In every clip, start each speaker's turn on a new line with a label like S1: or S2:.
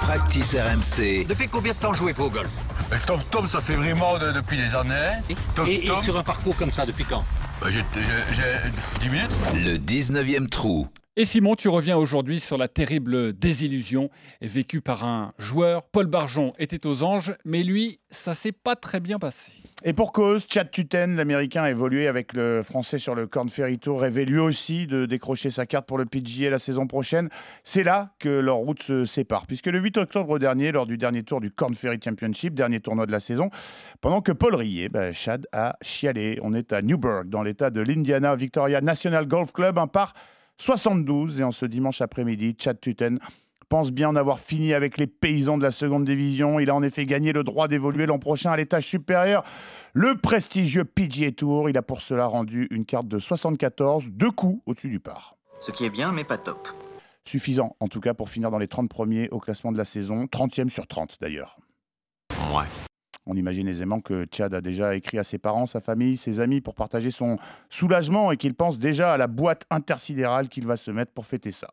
S1: practice RMC.
S2: Depuis combien de temps jouez-vous au golf
S3: Le Tom Tom, ça fait vraiment de- depuis des années. Tom
S2: et, et
S3: Tom,
S2: sur un parcours comme ça, depuis quand
S3: bah, j'ai j'ai- j'ai 10 minutes.
S1: Le 19e trou.
S4: Et Simon, tu reviens aujourd'hui sur la terrible désillusion vécue par un joueur. Paul Barjon était aux anges, mais lui, ça s'est pas très bien passé.
S5: Et pour cause, Chad Tuten, l'Américain, a évolué avec le Français sur le Corn Ferry Tour, rêvait lui aussi de décrocher sa carte pour le PGA la saison prochaine. C'est là que leurs routes se séparent, puisque le 8 octobre dernier, lors du dernier tour du Corn Ferry Championship, dernier tournoi de la saison, pendant que Paul riait, bah, Chad a chialé. On est à Newburgh, dans l'état de l'Indiana Victoria National Golf Club, un par 72. Et en ce dimanche après-midi, Chad Tuten pense bien en avoir fini avec les paysans de la seconde division. Il a en effet gagné le droit d'évoluer l'an prochain à l'étage supérieur, le prestigieux PGA Tour. Il a pour cela rendu une carte de 74, deux coups au-dessus du par.
S6: Ce qui est bien, mais pas top.
S5: Suffisant, en tout cas, pour finir dans les 30 premiers au classement de la saison, 30e sur 30 d'ailleurs.
S1: Ouais.
S5: On imagine aisément que Chad a déjà écrit à ses parents, sa famille, ses amis pour partager son soulagement et qu'il pense déjà à la boîte intersidérale qu'il va se mettre pour fêter ça.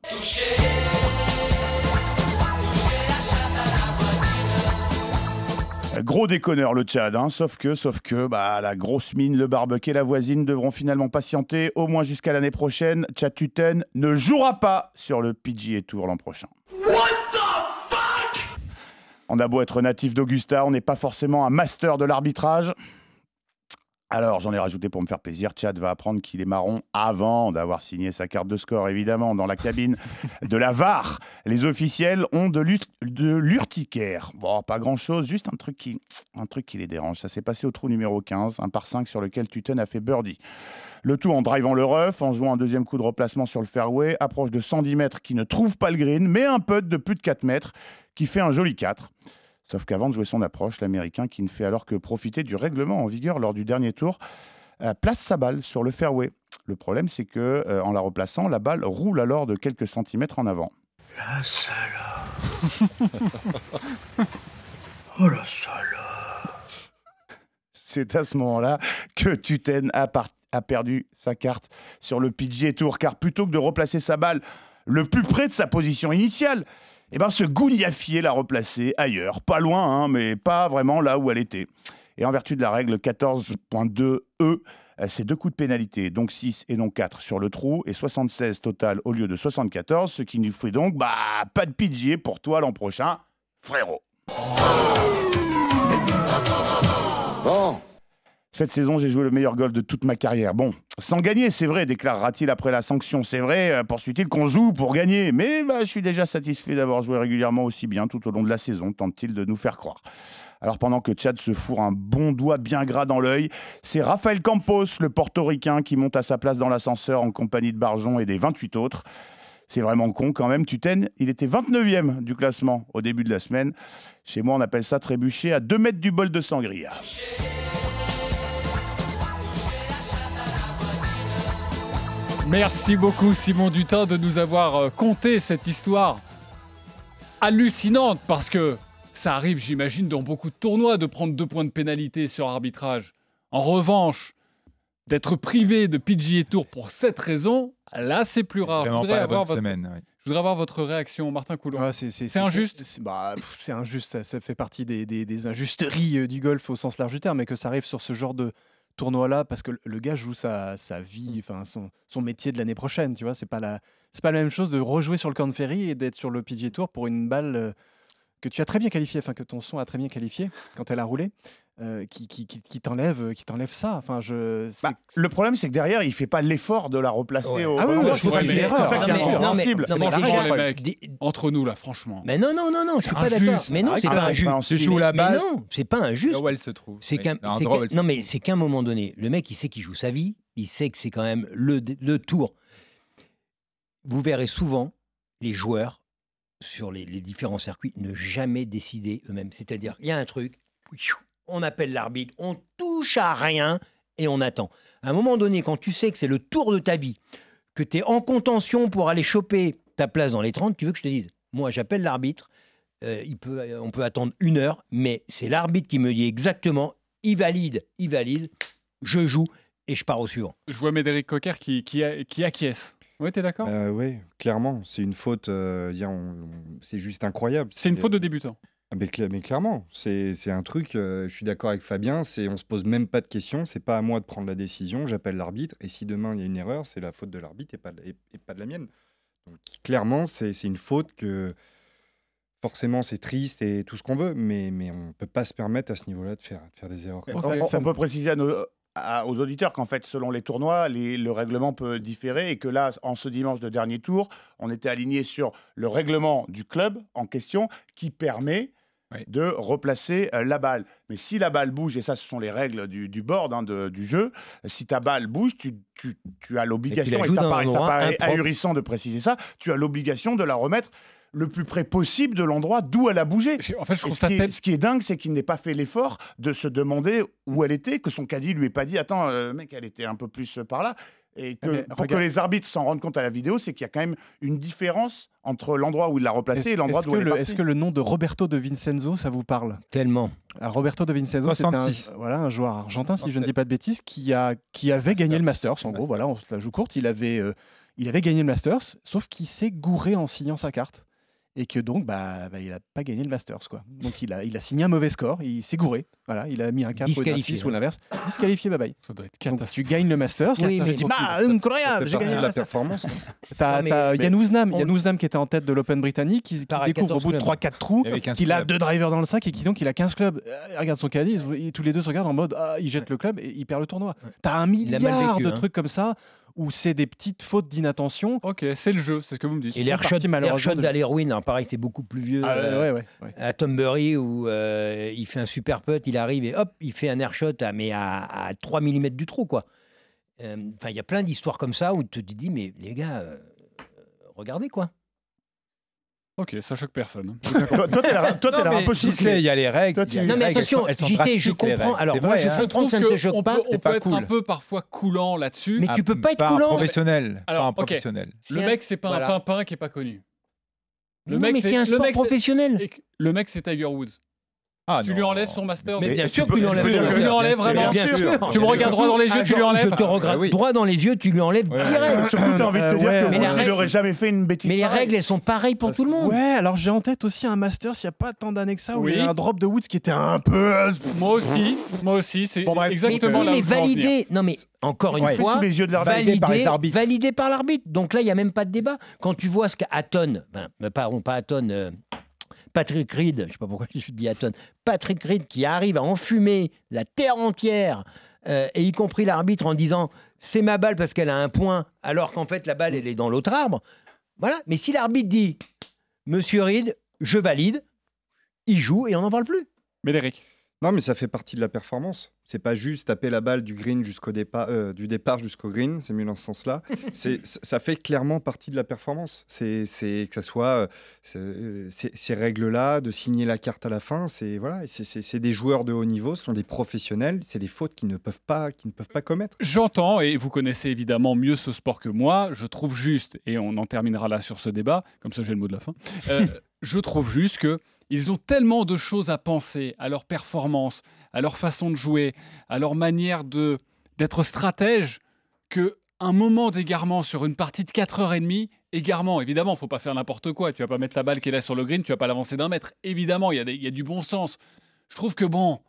S5: Gros déconneur le Tchad, hein, sauf que, sauf que bah, la grosse mine, le barbecue et la voisine devront finalement patienter au moins jusqu'à l'année prochaine. Chad Tuten ne jouera pas sur le PGA Tour l'an prochain. On a beau être natif d'Augusta, on n'est pas forcément un master de l'arbitrage. Alors, j'en ai rajouté pour me faire plaisir. Chad va apprendre qu'il est marron avant d'avoir signé sa carte de score, évidemment, dans la cabine de la VAR. Les officiels ont de l'urticaire. Bon, pas grand-chose, juste un truc, qui, un truc qui les dérange. Ça s'est passé au trou numéro 15, un par 5 sur lequel Tuten a fait birdie. Le tout en drivant le rough, en jouant un deuxième coup de replacement sur le fairway, approche de 110 mètres qui ne trouve pas le green, mais un putt de plus de 4 mètres qui fait un joli 4. Sauf qu'avant de jouer son approche, l'Américain, qui ne fait alors que profiter du règlement en vigueur lors du dernier tour, euh, place sa balle sur le fairway. Le problème, c'est que euh, en la replaçant, la balle roule alors de quelques centimètres en avant.
S3: La salope. oh la salope.
S5: C'est à ce moment-là que Tuten a, a perdu sa carte sur le PGA Tour, car plutôt que de replacer sa balle le plus près de sa position initiale, eh ben ce gougnafier l'a replacée ailleurs, pas loin, hein, mais pas vraiment là où elle était. Et en vertu de la règle 14.2e, euh, c'est deux coups de pénalité, donc 6 et non 4 sur le trou, et 76 total au lieu de 74, ce qui nous fait donc bah, pas de PGA pour toi l'an prochain, frérot.
S6: Bon,
S5: Cette saison, j'ai joué le meilleur golf de toute ma carrière. Bon, sans gagner, c'est vrai, déclarera-t-il après la sanction. C'est vrai, euh, poursuit-il, qu'on joue pour gagner. Mais bah, je suis déjà satisfait d'avoir joué régulièrement aussi bien tout au long de la saison, tente-t-il de nous faire croire. Alors pendant que Chad se fourre un bon doigt bien gras dans l'œil, c'est Rafael Campos, le portoricain, qui monte à sa place dans l'ascenseur en compagnie de Barjon et des 28 autres. C'est vraiment con quand même. Tuten, il était 29e du classement au début de la semaine. Chez moi, on appelle ça trébucher à 2 mètres du bol de sangria.
S4: Merci beaucoup Simon Dutin de nous avoir euh, conté cette histoire hallucinante parce que ça arrive, j'imagine, dans beaucoup de tournois de prendre deux points de pénalité sur arbitrage. En revanche, d'être privé de PGA Tour pour cette raison, là c'est plus rare. Je
S7: Vraiment
S4: voudrais,
S7: pas la
S4: avoir
S7: bonne
S4: votre,
S7: semaine. oui.
S4: je voudrais avoir votre réaction, Martin Coulon.
S8: Ouais, c'est
S4: injuste
S8: c'est- bah, injuste, ça, ça fait partie des, des- des injusteries euh, du golf au sens large du terme, mais que ça arrive sur ce genre de tournoi-là, parce que le- gars joue sa, sa vie, enfin son, son métier de l'année prochaine, tu vois, c'est pas la, c'est pas la même chose de rejouer sur le Corn Ferry et d'être sur le PGA Tour pour une balle euh, que tu as très bien qualifiée, enfin que ton son a très bien qualifiée quand elle a roulé, euh, qui, qui, qui, qui t'enlève, qui t'enlève ça. Enfin, je. c'est-
S5: Bah, le problème, c'est que derrière, il fait pas l'effort de la replacer
S2: Ouais.
S5: au
S8: Ah oui,
S5: endroit.
S8: je vois
S5: C'est ça qui est-
S8: l'erreur.
S5: c'est ça
S8: Non,
S5: qui est
S8: mais-
S5: incompréhensible.
S2: non,
S4: Entre nous là, franchement.
S2: Mais non, non, non, non, je suis pas d'accord. Mais non, c'est pas
S5: non,
S2: injuste.
S5: ciblé.
S7: joues la
S2: Mais
S7: balle,
S2: non, c'est pas injuste.
S7: là où elle se trouve.
S2: C'est qu'un, c'est non mais c'est qu'à un moment donné, le mec il sait qu'il joue sa vie, il sait que c'est quand même le, le tour. Vous verrez souvent les joueurs sur les, différents circuits ne jamais décider eux-mêmes. C'est-à-dire, il y a un truc, on appelle l'arbitre, on touche à rien et on attend. À un moment donné, quand tu sais que c'est le tour de ta vie, que tu es en contention pour aller choper ta place dans les 30, tu veux que je te dise, moi j'appelle l'arbitre, euh, euh, on peut attendre une heure, mais c'est l'arbitre qui me dit exactement, il valide, il valide, je joue et je pars au suivant.
S4: Je vois Médéric Coquer qui, qui, qui acquiesce. Ouais, t'es d'accord?
S7: Bah, ouais, clairement, c'est une faute. euh, dire, on- on- c'est juste incroyable.
S4: C'est une faute de débutant.
S7: Ah, Mais, cla- mais clairement, c'est c'est un truc. euh, je suis d'accord avec Fabien. C'est on se pose même pas de questions. C'est pas à moi de prendre la décision. J'appelle l'arbitre. Et si demain il y a une erreur, c'est la faute de l'arbitre et pas de, et, et pas de la mienne. Donc clairement, c'est c'est une faute que forcément c'est triste et tout ce qu'on veut. Mais mais on peut pas se permettre à ce niveau-là de faire de faire des erreurs.
S5: On,
S7: comme ça.
S5: on-
S8: ça
S5: on
S8: me-
S5: peut préciser à nos, à- aux auditeurs qu'en fait, selon les tournois, les- le règlement peut différer et que là, en ce dimanche de dernier tour, on était aligné sur le règlement du club en question qui permet
S4: Oui.
S5: de replacer euh, la balle. Mais si la balle bouge, et ça, ce sont les règles du, du board, hein, de- du jeu, si ta balle bouge, tu, tu- tu as l'obligation, et, ça paraît, ça ahurissant de préciser ça, tu as l'obligation de la remettre le plus près possible de l'endroit d'où elle a bougé.
S4: En fait, je
S5: ce, qui est, ce qui est dingue, c'est qu'il n'ait pas fait l'effort de se demander où elle était, que son caddie lui ait pas dit Attends, euh, mec, elle était un peu plus euh, par là. Et que,
S8: Mais
S5: pour que les arbitres s'en rendent compte à la vidéo, c'est qu'il y a quand même une différence entre l'endroit où il l'a replacé et l'endroit
S8: que,
S5: elle est
S8: est-ce que le nom de Roberto de Vincenzo, ça vous parle?
S2: Tellement.
S8: Alors, Roberto de Vincenzo, c'est un,
S9: 66.
S8: voilà, un joueur argentin, si je ne
S9: 67.
S8: dis pas de bêtises, qui, a, qui avait gagné le Masters. En
S9: Masters.
S8: gros, voilà, on se la joue courte. Il avait, euh, il avait gagné le Masters, sauf qu'il s'est gouré en signant sa carte. Et que donc, bah, bah, il n'a pas gagné le Masters. Quoi. Donc, il a, il a signé un mauvais score, il s'est gouré. Voilà, il a mis un 4 ou un
S2: Disqualifié,
S8: 6 ou l'inverse. Disqualifié, bye bye.
S4: Ça doit être
S8: Donc, tu gagnes le Masters.
S2: Oui,
S8: tu
S2: mais
S8: dis, bah, incroyable, j'ai gagné
S7: la
S8: Masters.
S7: performance.
S8: T'as
S2: mais-
S8: Yann Ouznam, qui était en tête de l'Open britannique, qui, qui découvre au
S2: 14
S8: bout de
S2: clubs.
S8: 3-4 trous
S9: Il y avait 15
S8: qu'il a deux drivers dans le sac et qui donc il a 15 clubs. Euh, il regarde son caddie, tous les deux se regardent en mode ah, il jette le club et il perd le tournoi.
S2: Ouais.
S8: T'as un milliard
S2: vécu,
S8: de
S2: hein.
S8: trucs comme ça où c'est des petites fautes d'inattention.
S4: Ok, c'est le jeu, c'est ce que vous me dites.
S2: Et l'airshot
S8: malheureusement,
S2: d'Alerwin, alors pareil, c'est beaucoup plus vieux.
S8: Ah,
S2: euh,
S8: ouais, ouais, ouais.
S2: à Tombury où euh, il fait un super putt, il arrive et hop, il fait un airshot à, mais à, à 3 mm du trou. quoi. Euh, Enfin, il y a plein d'histoires comme ça où tu te dis, mais les gars, euh, regardez quoi.
S4: Ok, ça choque personne.
S5: Toi, toi,
S9: Non,
S5: l'air un peu choqué.
S9: il y a les règles.
S5: Toi,
S2: Non, mais attention,
S9: sont- elles sont
S2: JC, je comprends. Alors,
S9: C'est
S2: moi, je
S9: hein.
S2: peux comprends que ça ne te choque
S4: on
S2: pas.
S4: peut, on être un peu parfois coulant là-dessus.
S2: Mais
S9: Ah,
S2: tu peux pas être
S9: un
S2: coulant.
S9: professionnel.
S4: Alors,
S9: pas un
S4: ok.
S9: professionnel.
S4: Le mec, c'est pas
S2: voilà.
S4: un pimpin qui est pas connu. Le mec, c'est-
S2: un
S4: le
S2: sport professionnel.
S4: Le mec, c'est Tiger Woods.
S9: Ah,
S4: tu
S9: non.
S4: lui enlèves son master.
S2: Mais bien sûr
S5: tu peux-
S2: que tu lui enlèves.
S4: Tu lui enlèves vraiment.
S2: Bien sûr.
S4: Tu me regardes droit dans les yeux,
S2: Ah,
S4: tu lui enlèves.
S2: Je te regarde
S7: Ah
S2: droit dans les yeux, tu lui enlèves direct.
S5: Surtout, t'as envie de te
S8: Euh,
S5: dire
S8: ouais,
S5: que
S2: mais
S5: Woods,
S2: la
S5: il
S2: règle-
S5: n'aurait jamais fait une bêtise.
S2: Mais les règles, elles sont pareilles pour tout le monde.
S8: Ouais, alors j'ai en tête aussi un Masters, il n'y a pas tant d'années que ça, où il y
S4: Oui.
S8: a un drop de Woods qui était un peu.
S4: Moi aussi, moi aussi, c'est exactement là
S2: mais validé. Non, mais encore une fois,
S5: sous les yeux de l'arbitre.
S9: validé par
S2: l'arbitre. Donc là, il n'y a même pas de débat. Quand tu vois ce qu'Aton, ben, pardon, pas Aton, euh, Patrick Reed, je ne sais pas pourquoi je dis Aton, Patrick Reed qui arrive à enfumer la terre entière, euh, et y compris l'arbitre en disant c'est ma balle parce qu'elle a un point, alors qu'en fait la balle elle est dans l'autre arbre. Voilà. Mais si l'arbitre dit Monsieur Reed, je valide, il joue et on n'en parle plus.
S4: Médéric.
S7: Non, mais ça fait partie de la performance. C'est pas juste taper la balle du green jusqu'au départ, euh, du départ jusqu'au green. C'est mieux dans ce sens-là. C'est, ça fait clairement partie de la performance. C'est, que ça soit euh, ces, règles-là, de signer la carte à la fin. C'est voilà, c'est, des joueurs de haut niveau, ce sont des professionnels. C'est des fautes qu'ils ne peuvent pas, qu'ils ne peuvent pas commettre.
S4: J'entends, et vous connaissez évidemment mieux ce sport que moi, je trouve juste, et on en terminera là sur ce débat, comme ça j'ai le mot de la fin, euh, je trouve juste que ils ont tellement de choses à penser à leur performance, à leur façon de jouer, à leur manière de d'être stratège, que un moment d'égarement sur une partie de 4h30, égarement, évidemment, faut pas faire n'importe quoi, tu vas pas mettre la balle qui est là sur le green, tu vas pas l'avancer d'un mètre, évidemment, il y, y a du bon sens. Je trouve que bon,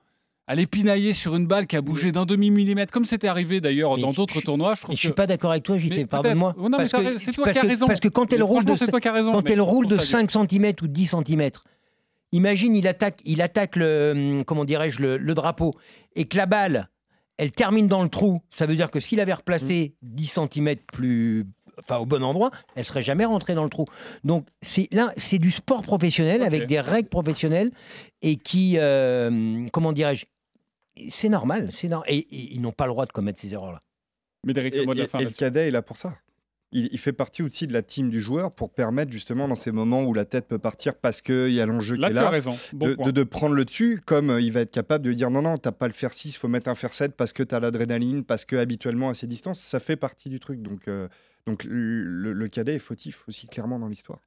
S4: aller pinailler sur une balle qui a bougé d'un demi-millimètre, comme c'était arrivé d'ailleurs dans d'autres tournois, je
S2: Et
S4: trouve
S2: je suis
S4: que...
S2: pas d'accord avec toi, JC, pardonne-moi.
S4: Oh non, mais
S2: que-
S4: c'est toi qui as
S2: que-
S4: raison.
S2: Parce que quand elle roule de, quand elle roule de
S4: trouve ça
S2: 5 cm ou 10 cm, imagine, il attaque, il attaque le, hum, comment dirais-je, le, le drapeau, et que la balle, elle termine dans le trou. Ça veut dire que s'il avait replacé 10 cm plus, enfin au bon endroit, elle serait jamais rentrée dans le trou. Donc c'est là, c'est du sport professionnel avec des règles professionnelles et qui, euh, comment dirais-je, c'est normal, c'est normal. Et, et ils n'ont pas le droit de commettre ces erreurs-là.
S4: Médéric,
S7: Et,
S4: le mot de la fin.
S7: et le cadet est là pour ça. Il, il fait partie aussi de la team du joueur pour permettre justement dans ces moments où la tête peut partir parce qu'il y a l'enjeu qui
S4: Là,
S7: est
S4: tu as
S7: là,
S4: raison. Bon
S7: de, de- de prendre le dessus, comme euh, il va être capable de dire non, non, t'as pas le fer 6, il faut mettre un fer 7 parce que tu as l'adrénaline, parce que habituellement à ces distances, ça fait partie du truc. Donc, euh, donc le, le- le cadet est fautif aussi clairement dans l'histoire.